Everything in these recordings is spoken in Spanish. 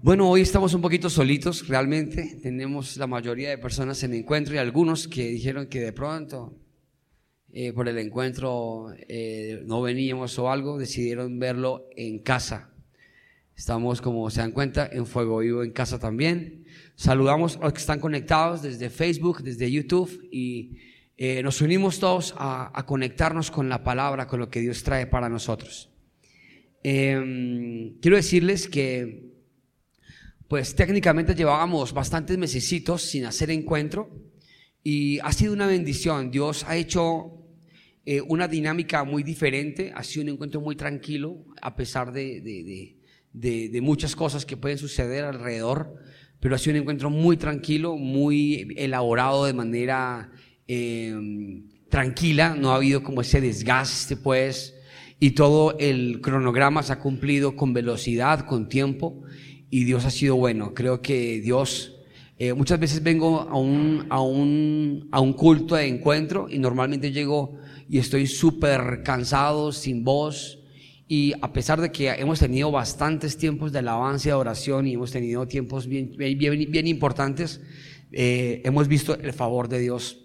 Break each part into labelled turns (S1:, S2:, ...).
S1: Bueno, hoy estamos un poquito solitos, realmente. Tenemos la mayoría de personas en encuentro y algunos que dijeron que de pronto eh, por el encuentro eh, no veníamos o algo, decidieron verlo en casa. Estamos, como se dan cuenta, en Fuego Vivo en casa también. Saludamos a los que están conectados desde Facebook, desde YouTube y eh, nos unimos todos a, a, conectarnos con la palabra, con lo que Dios trae para nosotros. quiero decirles que pues técnicamente llevábamos bastantes mesecitos sin hacer encuentro y ha sido una bendición. Dios ha hecho eh, una dinámica muy diferente, ha sido un encuentro muy tranquilo a pesar de, de, de, muchas cosas que pueden suceder alrededor, pero ha sido un encuentro muy tranquilo, muy elaborado de manera eh, tranquila, no ha habido como ese desgaste pues y todo el cronograma se ha cumplido con velocidad, con tiempo y Dios ha sido bueno. Creo que Dios, eh, muchas veces vengo a un, a, un, a un culto de encuentro y normalmente llego y estoy súper cansado, sin voz. Y a pesar de que hemos tenido bastantes tiempos de alabanza y oración y hemos tenido tiempos bien, bien, bien importantes, eh, hemos visto el favor de Dios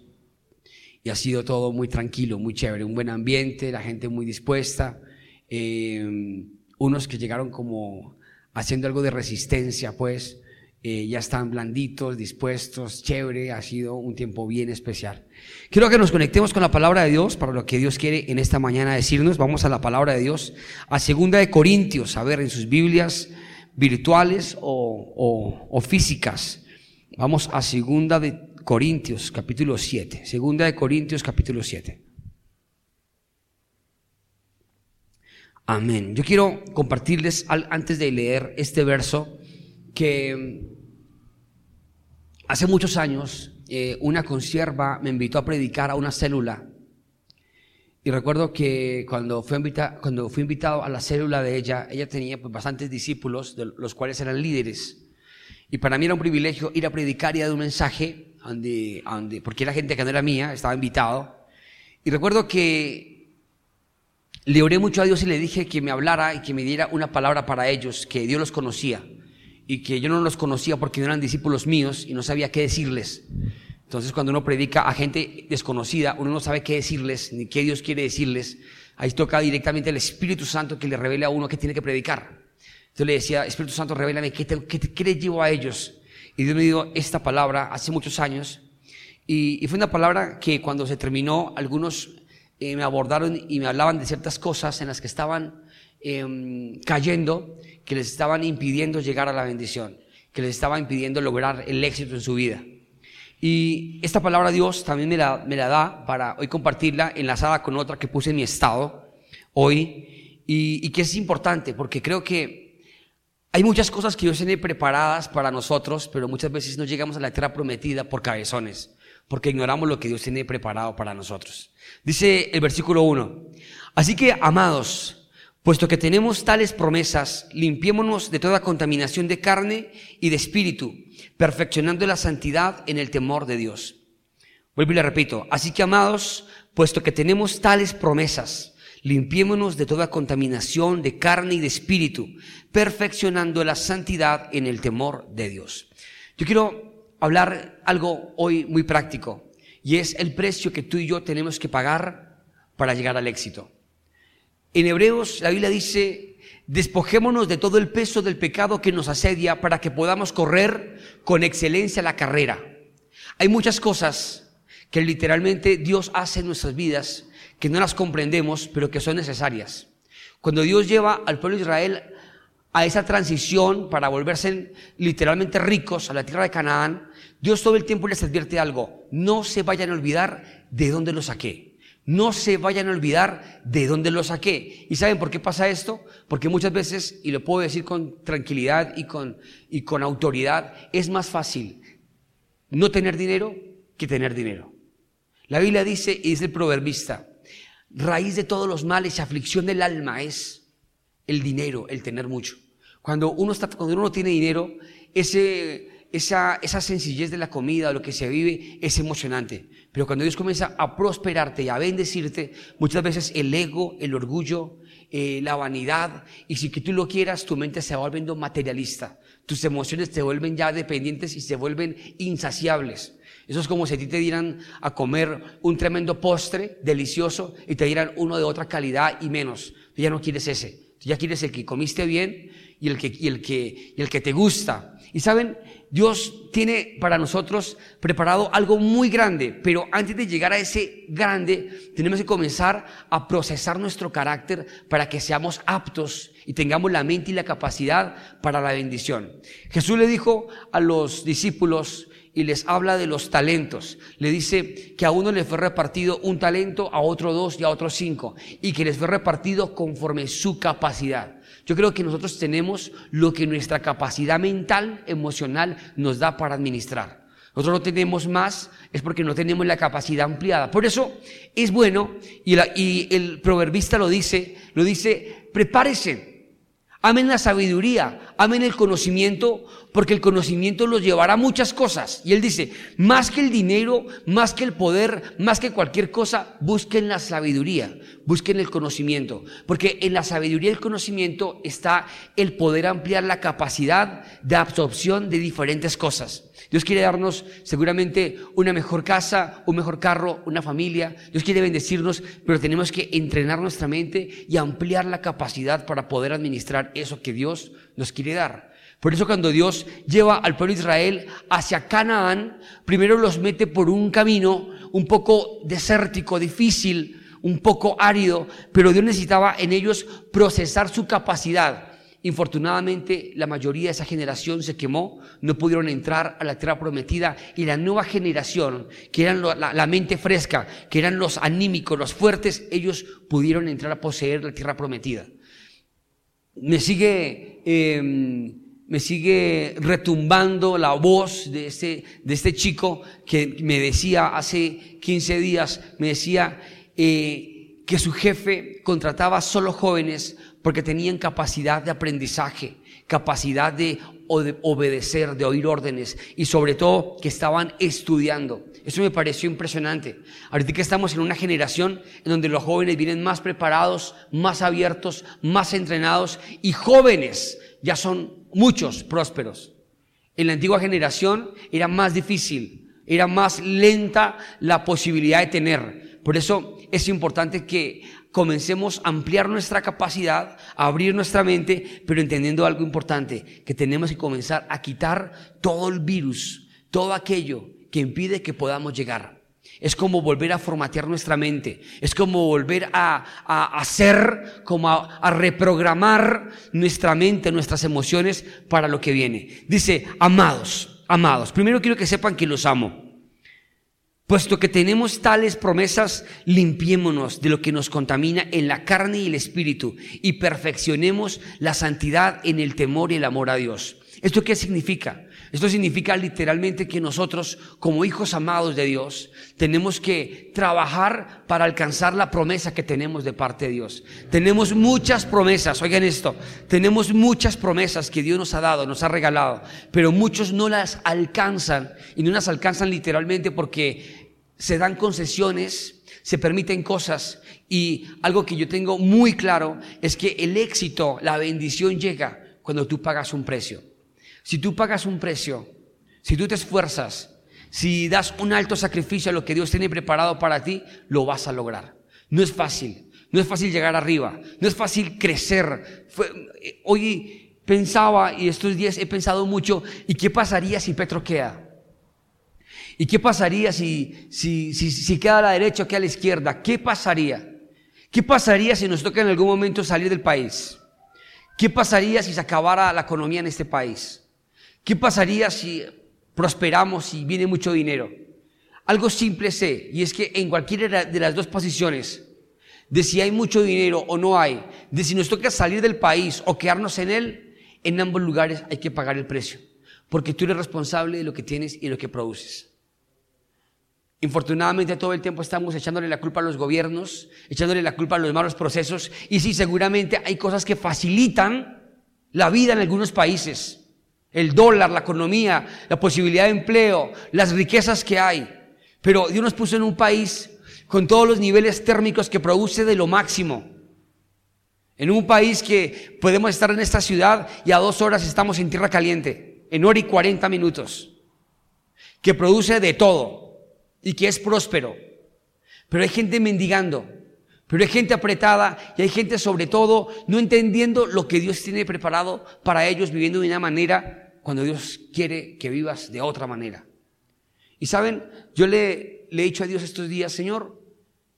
S1: y ha sido todo muy tranquilo, muy chévere, un buen ambiente, la gente muy dispuesta, eh, unos que llegaron como haciendo algo de resistencia, pues eh, ya están blanditos, dispuestos, chévere, ha sido un tiempo bien especial. Quiero que nos conectemos con la palabra de Dios para lo que Dios quiere en esta mañana decirnos. Vamos a la palabra de Dios, a segunda de Corintios, a ver en sus Biblias virtuales o, o físicas. Vamos a segunda de Corintios, capítulo 7. Segunda de Corintios, capítulo 7. Amén. Yo quiero compartirles antes de leer este verso que mm, hace muchos años eh, una consierva me invitó a predicar a una célula. Y recuerdo que cuando fui, cuando fui invitado a la célula de ella, ella tenía pues, bastantes discípulos, de los cuales eran líderes. Y para mí era un privilegio ir a predicar y dar un mensaje, porque era gente que no era mía, estaba invitado. Y recuerdo que le oré mucho a Dios y le dije que me hablara y que me diera una palabra para ellos, que Dios los conocía y que yo no los conocía porque no eran discípulos míos y no sabía qué decirles. Entonces cuando uno predica a gente desconocida, uno no sabe qué decirles ni qué Dios quiere decirles. Ahí toca directamente el Espíritu Santo que le revele a uno qué tiene que predicar. Entonces le decía, Espíritu Santo, revélame qué, qué, qué les llevo a ellos. Y Dios me dio esta palabra hace muchos años. Y fue una palabra que cuando se terminó, algunos me abordaron y me hablaban de ciertas cosas en las que estaban em, cayendo, que les estaban impidiendo llegar a la bendición, que les estaban impidiendo lograr el éxito en su vida. Y esta palabra Dios también me la, me la da para hoy compartirla enlazada con otra que puse en mi estado hoy y, y que es importante porque creo que hay muchas cosas que Dios tiene preparadas para nosotros, pero muchas veces no llegamos a la tierra prometida por cabezones porque ignoramos lo que Dios tiene preparado para nosotros. Dice el versículo 1, así que amados, puesto que tenemos tales promesas, limpiémonos de toda contaminación de carne y de espíritu, perfeccionando la santidad en el temor de Dios. Vuelvo y le repito, así que amados, puesto que tenemos tales promesas, limpiémonos de toda contaminación de carne y de espíritu, perfeccionando la santidad en el temor de Dios. Yo quiero hablar algo hoy muy práctico y es el precio que tú y yo tenemos que pagar para llegar al éxito. En Hebreos la Biblia dice, despojémonos de todo el peso del pecado que nos asedia para que podamos correr con excelencia la carrera. Hay muchas cosas que literalmente Dios hace en nuestras vidas que no las comprendemos, pero que son necesarias. Cuando Dios lleva al pueblo de Israel a esa transición para volverse literalmente ricos a la tierra de Canaán, Dios todo el tiempo les advierte algo, no se vayan a olvidar de dónde lo saqué. No se vayan a olvidar de dónde lo saqué. ¿Y saben por qué pasa esto? Porque muchas veces, y lo puedo decir con tranquilidad y con, y con autoridad, es más fácil no tener dinero que tener dinero. La Biblia dice, y dice el proverbista, raíz de todos los males y aflicción del alma es el dinero, el tener mucho. Cuando uno, está, cuando uno tiene dinero, ese esa, esa sencillez de la comida, lo que se vive, es emocionante. Pero cuando Dios comienza a prosperarte y a bendecirte, muchas veces el ego, el orgullo, eh, la vanidad, y si que tú lo quieras, tu mente se va volviendo materialista. tus emociones te vuelven ya dependientes y se vuelven insaciables. Eso es como si a ti te dieran a comer un tremendo postre delicioso y te dieran uno de otra calidad y menos. Tú ya no quieres ese. Tú ya quieres el que comiste bien y el que, y el que, y el que te gusta. Y saben, Dios tiene para nosotros preparado algo muy grande, pero antes de llegar a ese grande, tenemos que comenzar a procesar nuestro carácter para que seamos aptos y tengamos la mente y la capacidad para la bendición. Jesús le dijo a los discípulos, y les habla de los talentos. Le dice que a uno le fue repartido un talento, a otro dos y a otro cinco, y que les fue repartido conforme su capacidad. Yo creo que nosotros tenemos lo que nuestra capacidad mental, emocional nos da para administrar. Nosotros no tenemos más, es porque no tenemos la capacidad ampliada. Por eso es bueno, y, el proverbista lo dice, lo dice, prepárese, amen la sabiduría, amen el conocimiento, porque el conocimiento los llevará a muchas cosas. Y él dice, más que el dinero, más que el poder, más que cualquier cosa, busquen la sabiduría, busquen el conocimiento, porque en la sabiduría y el conocimiento está el poder ampliar la capacidad de absorción de diferentes cosas. Dios quiere darnos seguramente una mejor casa, un mejor carro, una familia. Dios quiere bendecirnos, pero tenemos que entrenar nuestra mente y ampliar la capacidad para poder administrar eso que Dios nos quiere dar. Por eso cuando Dios lleva al pueblo de Israel hacia Canaán, primero los mete por un camino un poco desértico, difícil, un poco árido, pero Dios necesitaba en ellos procesar su capacidad. Infortunadamente, la mayoría de esa generación se quemó, no pudieron entrar a la tierra prometida y la nueva generación, que eran la, mente fresca, que eran los anímicos, los fuertes, ellos pudieron entrar a poseer la tierra prometida. Me sigue em, me sigue retumbando la voz de este, de este chico que me decía hace 15 días, me decía eh, que su jefe contrataba solo jóvenes porque tenían capacidad de aprendizaje, capacidad de, de obedecer, de oír órdenes y sobre todo que estaban estudiando. Eso me pareció impresionante. Ahorita que estamos en una generación en donde los jóvenes vienen más preparados, más abiertos, más entrenados y jóvenes ya son muchos prósperos. En la antigua generación era más difícil, era más lenta la posibilidad de tener. Por eso es importante que comencemos a ampliar nuestra capacidad, a abrir nuestra mente, pero entendiendo algo importante, que tenemos que comenzar a quitar todo el virus, todo aquello que impide que podamos llegar. Es como volver a formatear nuestra mente. Es como volver a, hacer, como a, reprogramar nuestra mente, nuestras emociones para lo que viene. Dice, amados, amados. Primero quiero que sepan que los amo. Puesto que tenemos tales promesas, limpiémonos de lo que nos contamina en la carne y el espíritu y perfeccionemos la santidad en el temor y el amor a Dios. ¿Esto qué significa? Esto significa literalmente que nosotros, como hijos amados de Dios, tenemos que trabajar para alcanzar la promesa que tenemos de parte de Dios. Tenemos muchas promesas, oigan esto, tenemos muchas promesas que Dios nos ha dado, nos ha regalado, pero muchos no las alcanzan y no las alcanzan literalmente porque se dan concesiones, se permiten cosas y algo que yo tengo muy claro es que el éxito, la bendición llega cuando tú pagas un precio. Si tú pagas un precio, si tú te esfuerzas, si das un alto sacrificio a lo que Dios tiene preparado para ti, lo vas a lograr. No es fácil, no es fácil llegar arriba, no es fácil crecer. Eh, hoy pensaba y estos días he pensado mucho, ¿y qué pasaría si Petro queda? ¿Y qué pasaría si, si, si, si queda a la derecha o queda a la izquierda? ¿Qué pasaría? ¿Qué pasaría si nos toca en algún momento salir del país? ¿Qué pasaría si se acabara la economía en este país? ¿Qué pasaría si prosperamos y viene mucho dinero? Algo simple sé, y es que en cualquiera de las dos posiciones, de si hay mucho dinero o no hay, de si nos toca salir del país o quedarnos en él, en ambos lugares hay que pagar el precio, porque tú eres responsable de lo que tienes y lo que produces. Infortunadamente todo el tiempo estamos echándole la culpa a los gobiernos, echándole la culpa a los malos procesos, y sí, seguramente hay cosas que facilitan la vida en algunos países el dólar, la economía, la posibilidad de empleo, las riquezas que hay. Pero Dios nos puso en un país con todos los niveles térmicos que produce de lo máximo. En un país que podemos estar en esta ciudad y a dos horas estamos en tierra caliente, en hora y cuarenta minutos, que produce de todo y que es próspero. Pero hay gente mendigando, pero hay gente apretada y hay gente sobre todo no entendiendo lo que Dios tiene preparado para ellos viviendo de una manera cuando Dios quiere que vivas de otra manera. Y saben, yo le, he dicho a Dios estos días, Señor,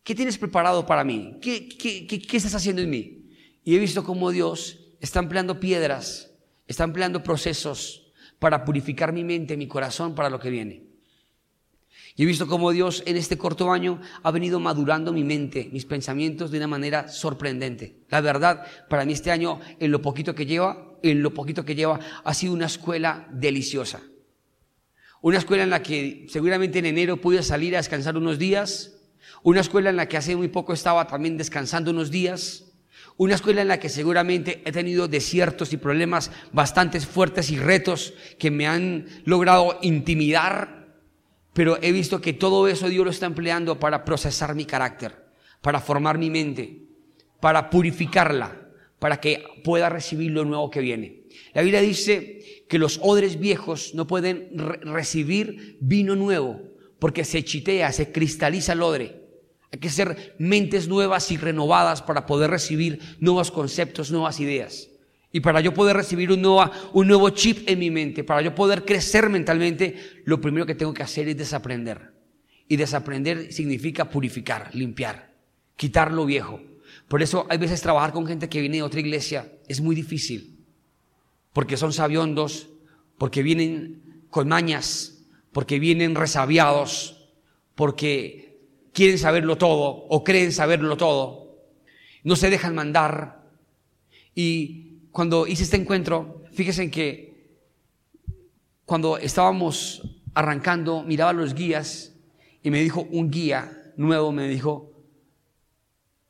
S1: ¿qué tienes preparado para mí? ¿Qué, qué, qué, qué estás haciendo en mí? Y he visto cómo Dios está empleando piedras, está empleando procesos para purificar mi mente, mi corazón para lo que viene. Y he visto cómo Dios en este corto año ha venido madurando mi mente, mis pensamientos de una manera sorprendente. La verdad, para mí este año, en lo poquito que lleva, en lo poquito que lleva, ha sido una escuela deliciosa. Una escuela en la que seguramente en enero pude salir a descansar unos días. Una escuela en la que hace muy poco estaba también descansando unos días. Una escuela en la que seguramente he tenido desiertos y problemas bastante fuertes y retos que me han logrado intimidar, pero he visto que todo eso Dios lo está empleando para procesar mi carácter, para formar mi mente, para purificarla, para que pueda recibir lo nuevo que viene. La Biblia dice que los odres viejos no pueden recibir vino nuevo porque se chitea, se cristaliza el odre. Hay que ser mentes nuevas y renovadas para poder recibir nuevos conceptos, nuevas ideas. Y para yo poder recibir un nuevo, un nuevo chip en mi mente, para yo poder crecer mentalmente, lo primero que tengo que hacer es desaprender. Y desaprender significa purificar, limpiar, quitar lo viejo. Por eso hay veces trabajar con gente que viene de otra iglesia es muy difícil. Porque son sabiondos, porque vienen con mañas, porque vienen resabiados, porque quieren saberlo todo o creen saberlo todo, no se dejan mandar. Y cuando hice este encuentro, fíjense que cuando estábamos arrancando, miraba los guías y me dijo un guía nuevo, me dijo,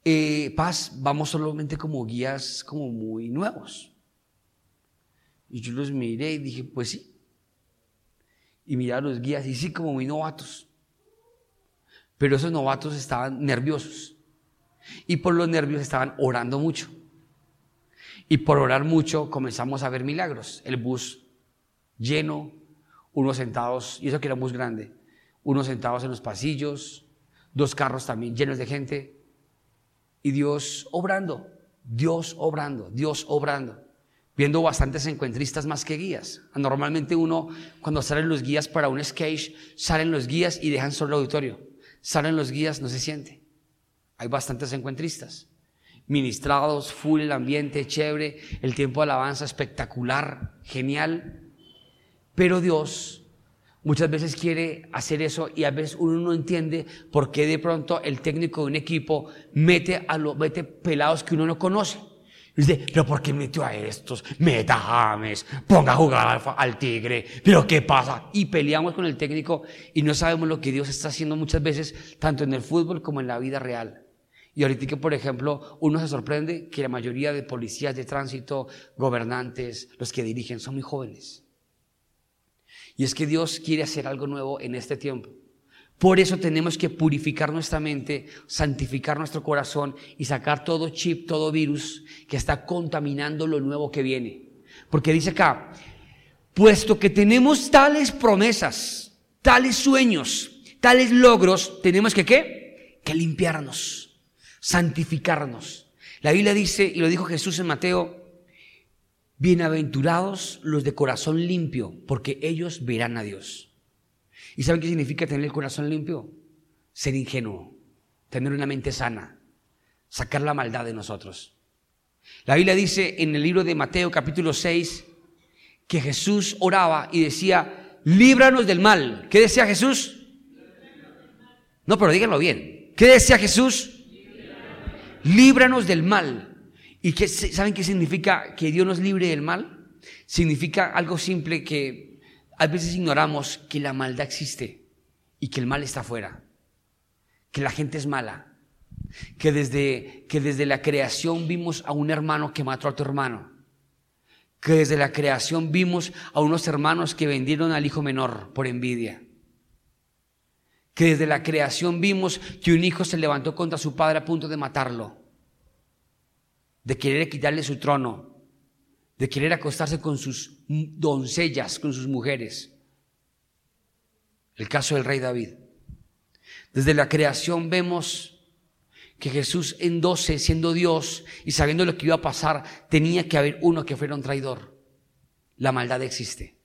S1: eh, Paz, vamos solamente como guías como muy nuevos. Y yo los miré y dije, pues sí. Y miraba los guías y sí, como muy novatos. Pero esos novatos estaban nerviosos. Y por los nervios estaban orando mucho. Y por orar mucho comenzamos a ver milagros. El bus lleno, unos sentados, y eso que era un bus grande, unos sentados en los pasillos, dos carros también llenos de gente. Y Dios obrando, Dios obrando, Dios obrando. Viendo bastantes encuentristas más que guías. Normalmente uno, cuando salen los guías para un sketch, salen los guías y dejan solo el auditorio salen los guías, no se siente. Hay bastantes encuentristas. Ministrados, full el ambiente, chévere, el tiempo de alabanza espectacular, genial. Pero Dios muchas veces quiere hacer eso y a veces uno no entiende por qué de pronto el técnico de un equipo mete a los mete pelados que uno no conoce. Dice, pero ¿por qué metió a estos? Meta James, ponga a jugar al, tigre, pero ¿qué pasa? Y peleamos con el técnico y no sabemos lo que Dios está haciendo muchas veces, tanto en el fútbol como en la vida real. Y ahorita que, por ejemplo, uno se sorprende que la mayoría de policías de tránsito, gobernantes, los que dirigen, son muy jóvenes. Y es que Dios quiere hacer algo nuevo en este tiempo. Por eso tenemos que purificar nuestra mente, santificar nuestro corazón y sacar todo chip, todo virus que está contaminando lo nuevo que viene. Porque dice acá, puesto que tenemos tales promesas, tales sueños, tales logros, tenemos que qué? Que limpiarnos, santificarnos. La Biblia dice, y lo dijo Jesús en Mateo, bienaventurados los de corazón limpio, porque ellos verán a Dios. ¿Y saben qué significa tener el corazón limpio? Ser ingenuo, tener una mente sana, sacar la maldad de nosotros. La Biblia dice en el libro de Mateo capítulo 6 que Jesús oraba y decía, líbranos del mal. ¿Qué decía Jesús? No, pero díganlo bien. ¿Qué decía Jesús? Líbranos del mal. ¿Y saben qué significa que Dios nos libre del mal? Significa algo simple que a veces ignoramos que la maldad existe y que el mal está afuera, que la gente es mala, que desde, que desde la creación vimos a un hermano que mató a tu hermano, que desde la creación vimos a unos hermanos que vendieron al hijo menor por envidia, que desde la creación vimos que un hijo se levantó contra su padre a punto de matarlo. De querer quitarle su trono, de querer acostarse con sus doncellas, con sus mujeres. El caso del rey David. Desde la creación vemos que Jesús en doce, siendo Dios y sabiendo lo que iba a pasar, tenía que haber uno que fuera un traidor. La maldad existe.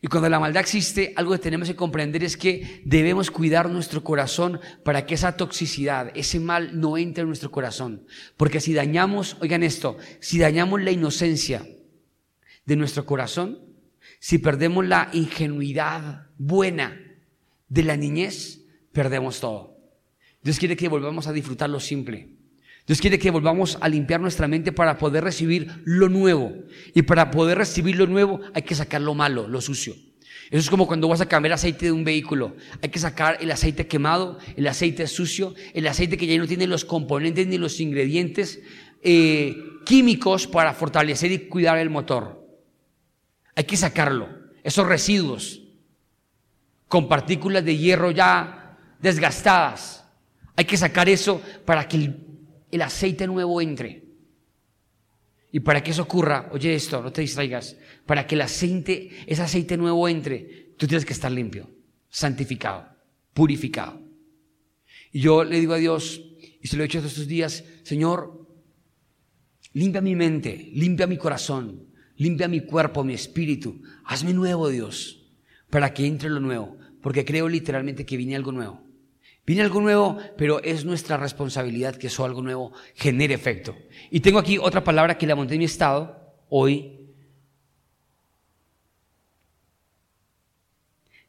S1: Y cuando la maldad existe, algo que tenemos que comprender es que debemos cuidar nuestro corazón para que esa toxicidad, ese mal no entre en nuestro corazón. Porque si dañamos, oigan esto, si dañamos la inocencia de nuestro corazón, si perdemos la ingenuidad buena de la niñez, perdemos todo. Dios quiere que volvamos a disfrutar lo simple. Dios quiere que volvamos a limpiar nuestra mente para poder recibir lo nuevo. Y para poder recibir lo nuevo hay que sacar lo malo, lo sucio. Eso es como cuando vas a cambiar aceite de un vehículo. Hay que sacar el aceite quemado, el aceite sucio, el aceite que ya no tiene los componentes ni los ingredientes eh, químicos para fortalecer y cuidar el motor. Hay que sacarlo. Esos residuos con partículas de hierro ya desgastadas. Hay que sacar eso para que el el aceite nuevo entre. Y para que eso ocurra, oye esto, no te distraigas, para que el aceite, ese aceite nuevo entre, tú tienes que estar limpio, santificado, purificado. Y yo le digo a Dios, y se lo he hecho estos días, Señor, limpia mi mente, limpia mi corazón, limpia mi cuerpo, mi espíritu, hazme nuevo, Dios, para que entre lo nuevo, porque creo literalmente que viene algo nuevo. Viene algo nuevo, pero es nuestra responsabilidad que eso algo nuevo genere efecto. Y tengo aquí otra palabra que la monté en mi estado hoy.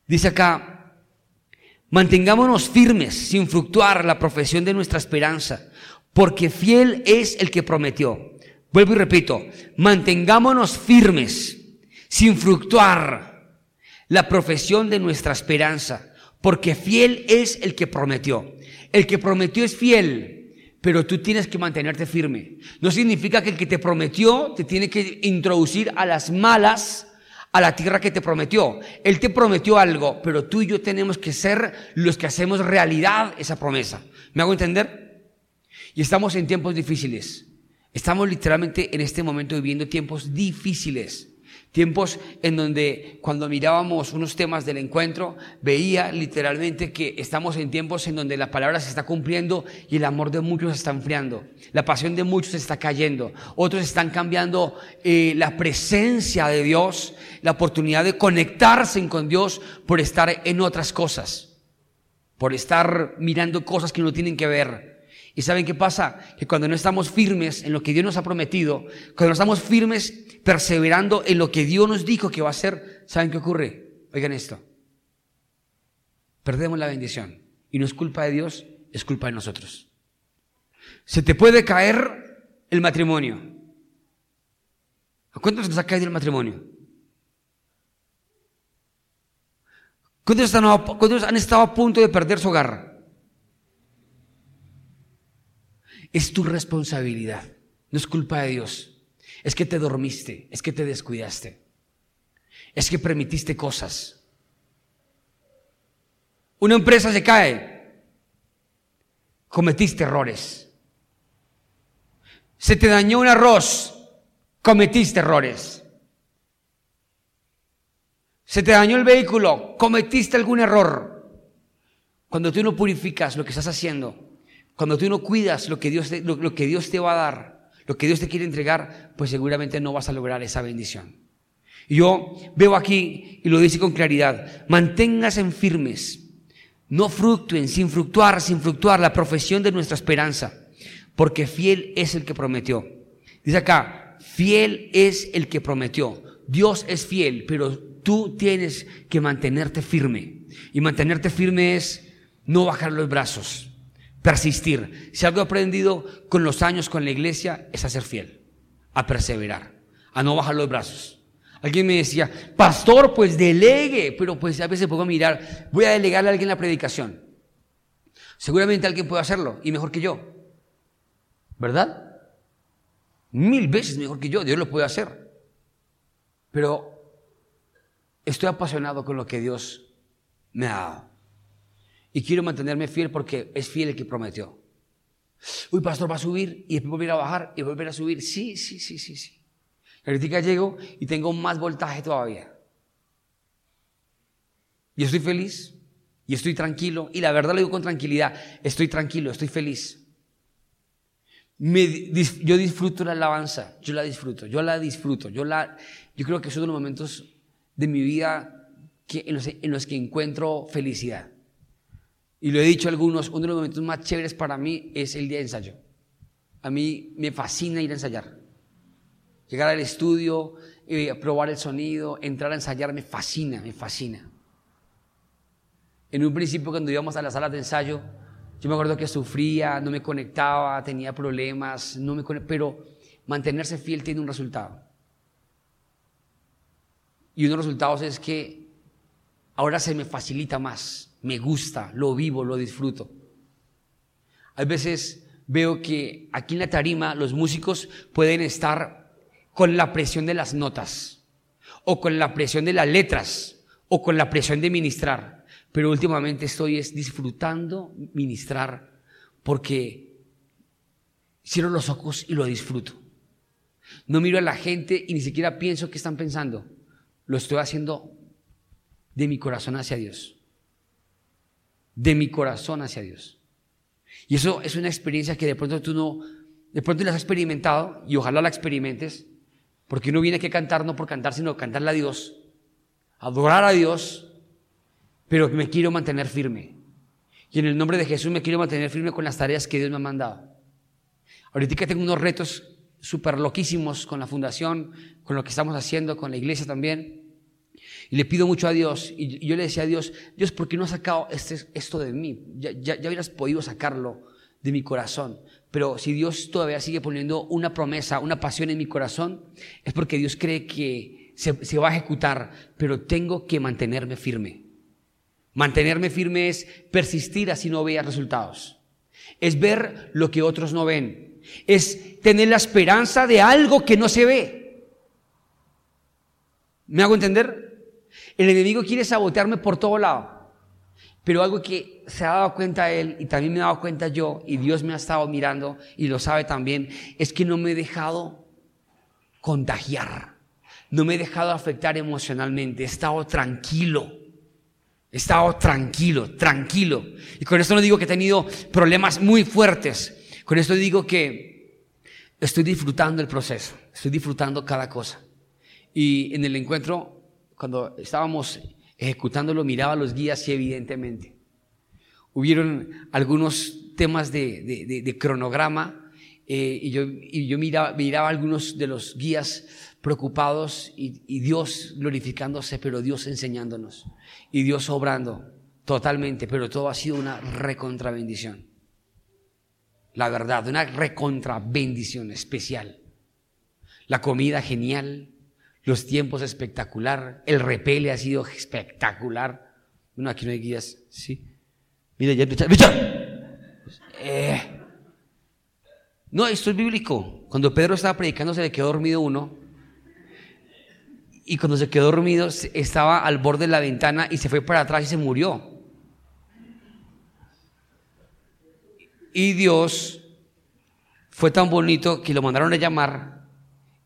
S1: Dice acá, mantengámonos firmes sin fluctuar la profesión de nuestra esperanza, porque fiel es el que prometió. Vuelvo y repito, mantengámonos firmes sin fluctuar la profesión de nuestra esperanza porque fiel es el que prometió. El que prometió es fiel, pero tú tienes que mantenerte firme. No significa que el que te prometió te tiene que introducir a las malas a la tierra que te prometió. Él te prometió algo, pero tú y yo tenemos que ser los que hacemos realidad esa promesa. ¿Me hago entender? Y estamos en tiempos difíciles. Estamos literalmente en este momento viviendo tiempos difíciles. Tiempos en donde cuando mirábamos unos temas del encuentro, veía literalmente que estamos en tiempos en donde la palabra se está cumpliendo y el amor de muchos está enfriando. La pasión de muchos se está cayendo. Otros están cambiando eh, la presencia de Dios, la oportunidad de conectarse con Dios por estar en otras cosas, por estar mirando cosas que no tienen que ver. ¿Y saben qué pasa? Que cuando no estamos firmes en lo que Dios nos ha prometido, cuando no estamos firmes perseverando en lo que Dios nos dijo que va a hacer, ¿saben qué ocurre? Oigan esto. Perdemos la bendición. Y no es culpa de Dios, es culpa de nosotros. Se te puede caer el matrimonio. ¿A cuántos nos ha caído el matrimonio? ¿Cuántos han estado a punto de perder su hogar? Es tu responsabilidad, no es culpa de Dios. Es que te dormiste, es que te descuidaste, es que permitiste cosas. Una empresa se cae, cometiste errores. Se te dañó un arroz, cometiste errores. Se te dañó el vehículo, cometiste algún error. Cuando tú no purificas lo que estás haciendo, cuando tú no cuidas lo que, Dios te, lo, que Dios te va a dar, lo que Dios te quiere entregar, pues seguramente no vas a lograr esa bendición. Y yo veo aquí, y lo dice con claridad, manténgase en firmes, no fructuen, sin fluctuar, sin fluctuar la profesión de nuestra esperanza, porque fiel es el que prometió. Dice acá, fiel es el que prometió. Dios es fiel, pero tú tienes que mantenerte firme. Y mantenerte firme es no bajar los brazos persistir. Si algo he aprendido con los años con la iglesia es a ser fiel, a perseverar, a no bajar los brazos. Alguien me decía, pastor, pues delegue, pero pues a veces puedo mirar, voy a delegarle a alguien la predicación. Seguramente alguien puede hacerlo y mejor que yo. ¿Verdad? Mil veces mejor que yo, Dios lo puede hacer. Pero estoy apasionado con lo que Dios me ha dado. Y quiero mantenerme fiel porque es fiel el que prometió. Uy, pastor, va a subir y después volver a bajar y volver a subir. Sí, sí, sí, sí, sí. Ahorita llego y tengo más voltaje todavía. Y estoy feliz y estoy tranquilo. Y la verdad lo digo con tranquilidad. Estoy tranquilo, estoy feliz. yo disfruto la alabanza, yo la disfruto, yo la disfruto. Yo, la, yo creo que es uno de los momentos de mi vida que, en, los, en los que encuentro felicidad. Y lo he dicho a algunos, uno de los momentos más chéveres para mí es el día de ensayo. A mí me fascina ir a ensayar. Llegar al estudio, eh, probar el sonido, entrar a ensayar, me fascina, me fascina. En un principio cuando íbamos a las salas de ensayo, yo me acuerdo que sufría, no me conectaba, tenía problemas, no me pero mantenerse fiel tiene un resultado. Y uno de los resultados es que ahora se me facilita más, me gusta, lo vivo, lo disfruto. A veces veo que aquí en la tarima los músicos pueden estar con la presión de las notas, o con la presión de las letras, o con la presión de ministrar. Pero últimamente estoy es disfrutando ministrar porque cierro los ojos y lo disfruto. No miro a la gente y ni siquiera pienso qué están pensando. Lo estoy haciendo de mi corazón hacia Dios. De mi corazón hacia Dios. Y eso es una experiencia que de pronto tú no, de pronto la has experimentado y ojalá la experimentes porque uno viene aquí cantar no por cantar, sino cantarle a Dios, adorar a Dios, pero me quiero mantener firme. Y en el nombre de Jesús me quiero mantener firme con las tareas que Dios me ha mandado. Ahorita que tengo unos retos súper loquísimos con la fundación, con lo que estamos haciendo, con la iglesia también. Y le pido mucho a Dios. Y yo le decía a Dios, Dios, ¿por qué no has sacado este, esto de mí? Ya, ya, hubieras podido sacarlo de mi corazón. Pero si Dios todavía sigue poniendo una promesa, una pasión en mi corazón, es porque Dios cree que se, va a ejecutar, pero tengo que mantenerme firme. Mantenerme firme es persistir así no vea resultados. Es ver lo que otros no ven. Es tener la esperanza de algo que no se ve. ¿Me hago entender? El enemigo quiere sabotearme por todo lado. Pero algo que se ha dado cuenta él y también me he dado cuenta yo y Dios me ha estado mirando y lo sabe también, es que no me he dejado contagiar, no me he dejado afectar emocionalmente, he estado tranquilo. He estado tranquilo, tranquilo. Y con esto no digo que he tenido problemas muy fuertes. Con esto digo que estoy disfrutando el proceso, estoy disfrutando cada cosa. Y en el encuentro, cuando estábamos ejecutándolo miraba a los guías y evidentemente. Hubieron algunos temas de, cronograma eh, y yo, y yo miraba, miraba a algunos de los guías preocupados y, y Dios glorificándose, pero Dios enseñándonos y Dios obrando totalmente, pero todo ha sido una recontra bendición. La verdad, una recontra bendición especial. La comida genial, los tiempos espectacular, el repele ha sido espectacular. Bueno, aquí no hay guías, sí. Mira, ya eh. No, esto es bíblico. Cuando Pedro estaba predicando se le quedó dormido uno. Y cuando se quedó dormido estaba al borde de la ventana y se fue para atrás y se murió. Y Dios fue tan bonito que lo mandaron a llamar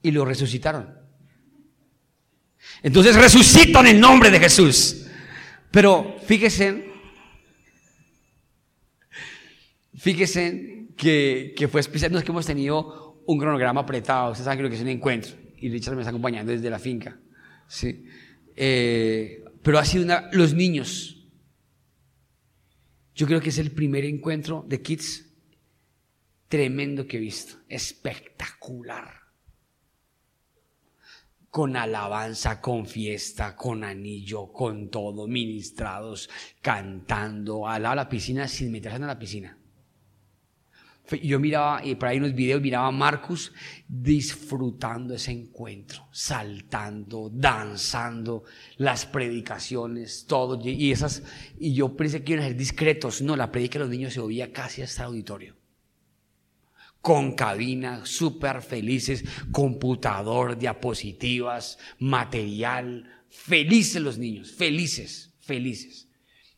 S1: y lo resucitaron. Entonces resucitan en nombre de Jesús. Pero fíjese, fíjese que, que fue especial. No es que hemos tenido un cronograma apretado. Ustedes saben que lo que es un encuentro. Y Richard me está acompañando desde la finca. Sí. Eh, pero ha sido una, los niños. Yo creo que es el primer encuentro de kids tremendo que he visto. Espectacular con alabanza, con fiesta, con anillo, con todo, ministrados, cantando, al lado de la piscina sin meterse en la piscina. Yo miraba, y por ahí unos videos, miraba a Marcus disfrutando ese encuentro, saltando, danzando, las predicaciones, todo. Y, esas, y yo pensé que iban a ser discretos. No, la predica de los niños se oía casi hasta el auditorio con cabina, súper felices, computador, diapositivas, material, felices los niños, felices, felices.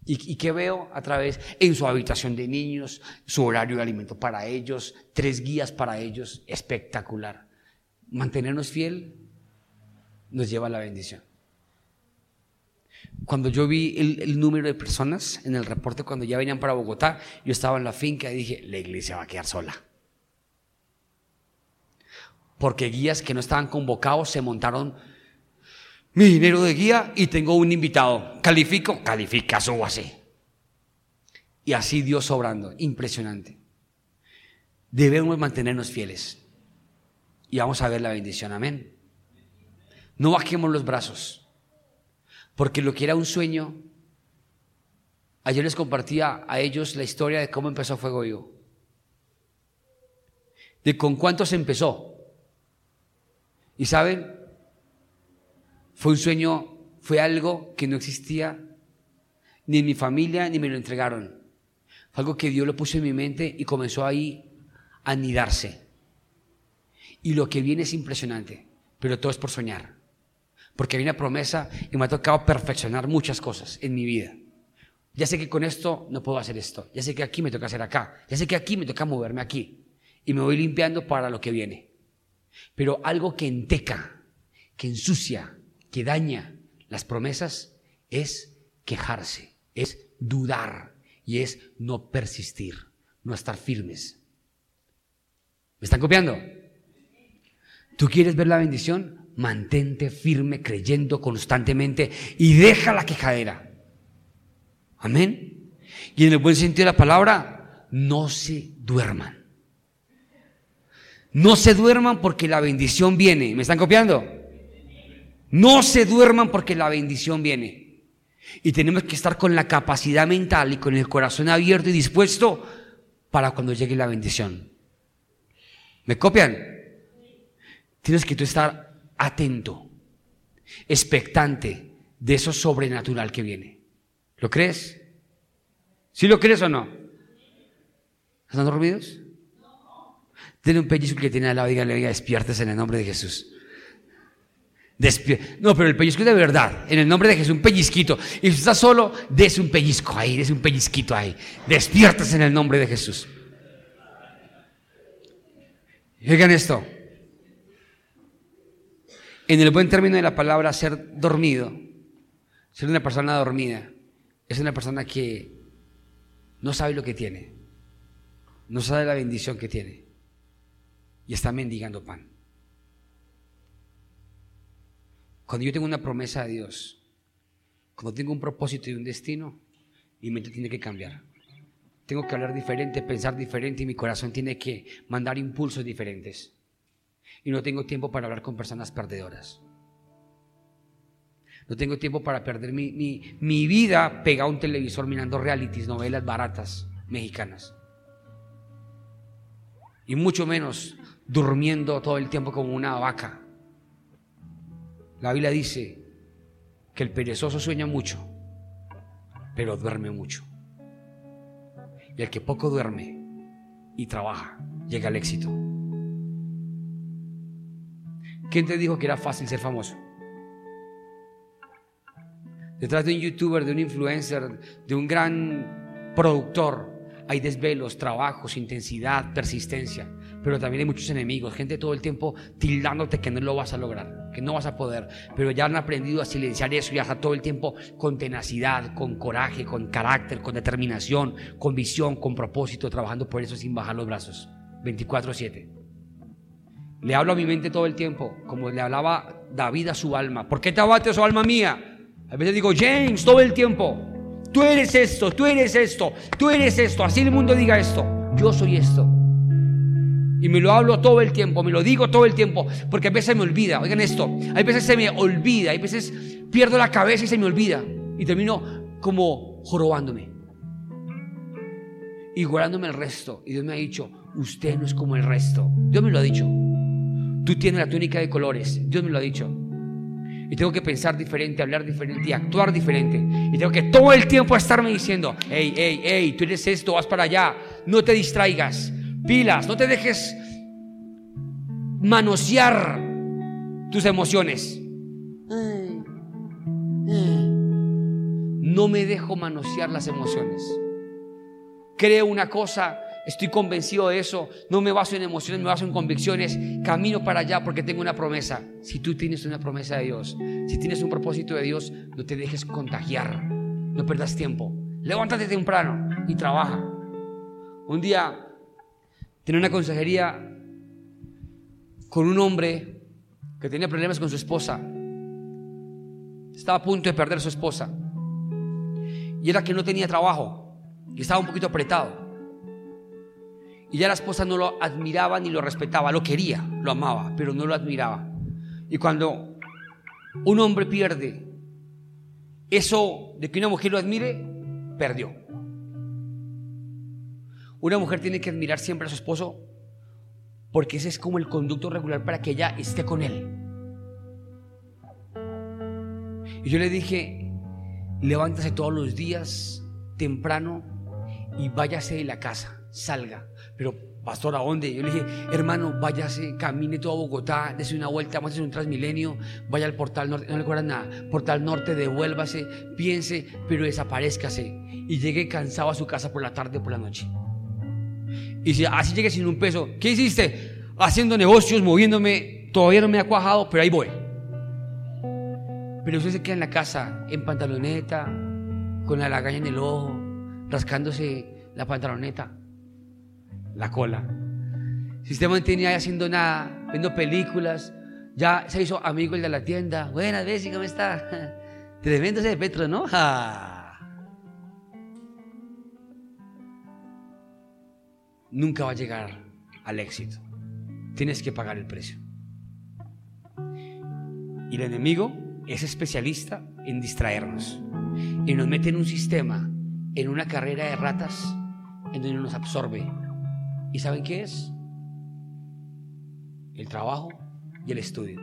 S1: ¿Y, qué veo a través? En su habitación de niños, su horario de alimento para ellos, tres guías para ellos, espectacular. Mantenernos fiel nos lleva a la bendición. Cuando yo vi el, número de personas en el reporte, cuando ya venían para Bogotá, yo estaba en la finca y dije, la iglesia va a quedar sola. Porque guías que no estaban convocados se montaron mi dinero de guía y tengo un invitado. Califico, califica, así. Y así Dios obrando, impresionante. Debemos mantenernos fieles. Y vamos a ver la bendición, amén. No bajemos los brazos, porque lo que era un sueño, ayer les compartía a ellos la historia de cómo empezó Fuego Vivo. De con cuántos empezó. Y saben, fue un sueño, fue algo que no existía ni en mi familia ni me lo entregaron. Fue algo que Dios lo puso en mi mente y comenzó ahí a anidarse. Y lo que viene es impresionante, pero todo es por soñar. Porque hay una promesa y me ha tocado perfeccionar muchas cosas en mi vida. Ya sé que con esto no puedo hacer esto. Ya sé que aquí me toca hacer acá. Ya sé que aquí me toca moverme aquí. Y me voy limpiando para lo que viene. Pero algo que enteca, que ensucia, que daña las promesas es quejarse, es dudar y es no persistir, no estar firmes. ¿Me están copiando? ¿Tú quieres ver la bendición? Mantente firme, creyendo constantemente y deja la quejadera. Amén. Y en el buen sentido de la palabra, no se duerman. No se duerman porque la bendición viene. ¿Me están copiando? No se duerman porque la bendición viene. Y tenemos que estar con la capacidad mental y con el corazón abierto y dispuesto para cuando llegue la bendición. ¿Me copian? Tienes que estar atento, expectante de eso sobrenatural que viene. ¿Lo crees? ¿Sí lo crees o no? ¿Están dormidos? Denle un pellizco que tiene al lado dígale, despiertes en el nombre de Jesús no, pero el pellizco es de verdad. En el nombre de Jesús, un pellizquito. Y si estás solo, des un pellizco ahí, des un pellizquito ahí. Despiertas en el nombre de Jesús. Oigan esto. En el buen término de la palabra, ser dormido, ser una persona dormida, es una persona que no sabe lo que tiene, no sabe la bendición que tiene y está mendigando pan. Cuando yo tengo una promesa de Dios, cuando tengo un propósito y un destino, mi mente tiene que cambiar. Tengo que hablar diferente, pensar diferente y mi corazón tiene que mandar impulsos diferentes. Y no tengo tiempo para hablar con personas perdedoras. No tengo tiempo para perder mi, mi vida pegado a un televisor mirando realities, novelas baratas mexicanas. Y mucho menos durmiendo todo el tiempo como una vaca. La Biblia dice que el perezoso sueña mucho, pero duerme mucho. Y el que poco duerme y trabaja, llega al éxito. ¿Quién te dijo que era fácil ser famoso? Detrás de un youtuber, de un influencer, de un gran productor, hay desvelos, trabajos, intensidad, persistencia pero también hay muchos enemigos, gente todo el tiempo tildándote que no lo vas a lograr, que no vas a poder, pero ya han aprendido a silenciar eso y hasta todo el tiempo con tenacidad, con coraje, con carácter, con determinación, con visión, con propósito, trabajando por eso sin bajar los brazos, 24/7. Le hablo a mi mente todo el tiempo, como le hablaba David a su alma. ¿Por qué te abates, su alma mía? A veces digo, James, todo el tiempo. Tú eres esto, tú eres esto, tú eres esto. Así el mundo diga esto. Yo soy esto. Y me lo hablo todo el tiempo, me lo digo todo el tiempo, porque a veces me olvida. Oigan esto, hay veces se me olvida, hay veces pierdo la cabeza y se me olvida. Y termino como jorobándome. Y guardándome el resto. Y Dios me ha dicho, usted no es como el resto. Dios me lo ha dicho. Tú tienes la túnica de colores. Dios me lo ha dicho. Y tengo que pensar diferente, hablar diferente y actuar diferente. Y tengo que todo el tiempo estarme diciendo, hey, hey, hey, tú eres esto, vas para allá. No te distraigas pilas, no te dejes manosear no me dejo manosear las emociones. Creo una cosa, estoy convencido de eso, no me baso en emociones, me baso en convicciones, camino para allá porque tengo una promesa. Si tú tienes una promesa de Dios, si tienes un propósito de Dios, no te dejes contagiar, no perdas tiempo. Levántate temprano y trabaja. Un día tenía una consejería con un hombre que tenía problemas con su esposa. Estaba a punto de perder a su esposa. Y era que no tenía trabajo y estaba un poquito apretado. Y ya la esposa no lo admiraba ni lo respetaba, lo quería, lo amaba, pero no lo admiraba. Y cuando un hombre pierde eso de que una mujer lo admire, perdió. Una mujer tiene que admirar siempre a su esposo porque ese es como el conducto regular para que ella esté con él. Y yo le dije, levántase todos los días temprano y váyase de la casa, salga. Pero, pastor, ¿a dónde? Yo le dije, hermano, váyase, camine todo Bogotá, dése una vuelta, mándese un transmilenio, vaya al portal norte, no le nada, portal norte, devuélvase, piense, pero desaparezcase y llegue cansado a su casa por la tarde o por la noche. Y si así llegué sin un peso, ¿qué hiciste? Haciendo negocios, moviéndome, todavía no me ha cuajado, pero ahí voy. Pero usted se queda en la casa, en pantaloneta, con la lagaña en el ojo, rascándose la pantaloneta, la cola. Si usted mantiene ahí haciendo nada, viendo películas, ya se hizo amigo el de la tienda. Buenas, Bessie, ¿cómo está? Tremendo ese de Petro, ¿no? nunca va a llegar al éxito. Tienes que pagar el precio. Y el enemigo es especialista en distraernos y nos mete en un sistema, en una carrera de ratas, en donde nos absorbe. ¿Y saben qué es? El trabajo y el estudio.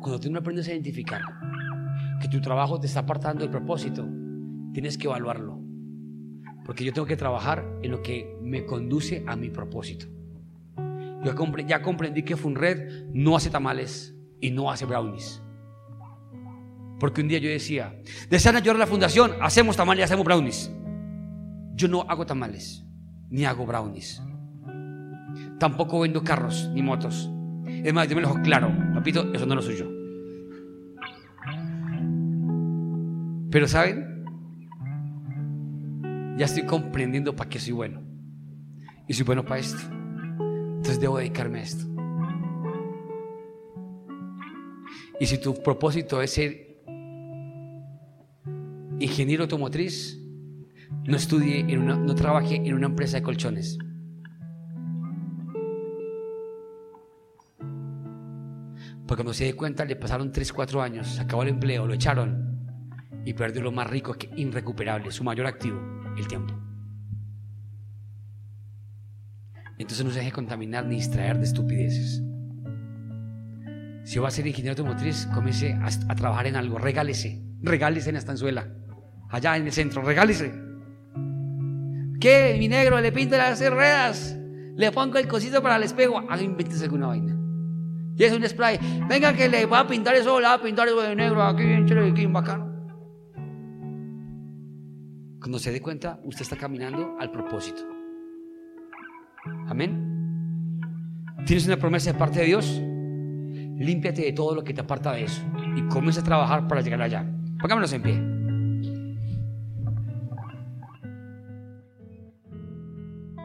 S1: Cuando tú no aprendes a identificar que tu trabajo te está apartando del propósito, tienes que evaluarlo porque yo tengo que trabajar en lo que me conduce a mi propósito. Yo ya comprendí que Funred no hace tamales y no hace brownies. Porque un día yo decía, desean ayudar a la fundación, hacemos tamales y hacemos brownies. Yo no hago tamales, ni hago brownies. Tampoco vendo carros ni motos. Es más, yo me lo dejo claro, papito, eso no lo soy yo. Pero ¿saben? ya estoy comprendiendo para qué soy bueno. Y soy bueno para esto. Entonces debo dedicarme a esto. Y si tu propósito es ser ingeniero automotriz, no estudie no trabaje en una empresa de colchones. Porque cuando se dé cuenta le pasaron 3, 4 años, se acabó el empleo, lo echaron y perdió lo más rico, que irrecuperable, su mayor activo el tiempo. Entonces no se deje contaminar ni distraer de estupideces. Si va a ser ingeniero automotriz, comience a, trabajar en algo, regálese, regálese en la estanzuela, allá en el centro, regálese. ¿Qué? Mi negro, le pinto las ruedas, le pongo el cosito para el espejo, haga invéntese alguna vaina. Y es un spray, venga que le va a pintar eso, le va a pintar eso de negro, aquí bien chévere, aquí bien bacano. Cuando se dé cuenta, usted está caminando al propósito. Amén. ¿Tienes una promesa de parte de Dios? Límpiate de todo lo que te aparta de eso y comienza a trabajar para llegar allá. Pongámonos en pie.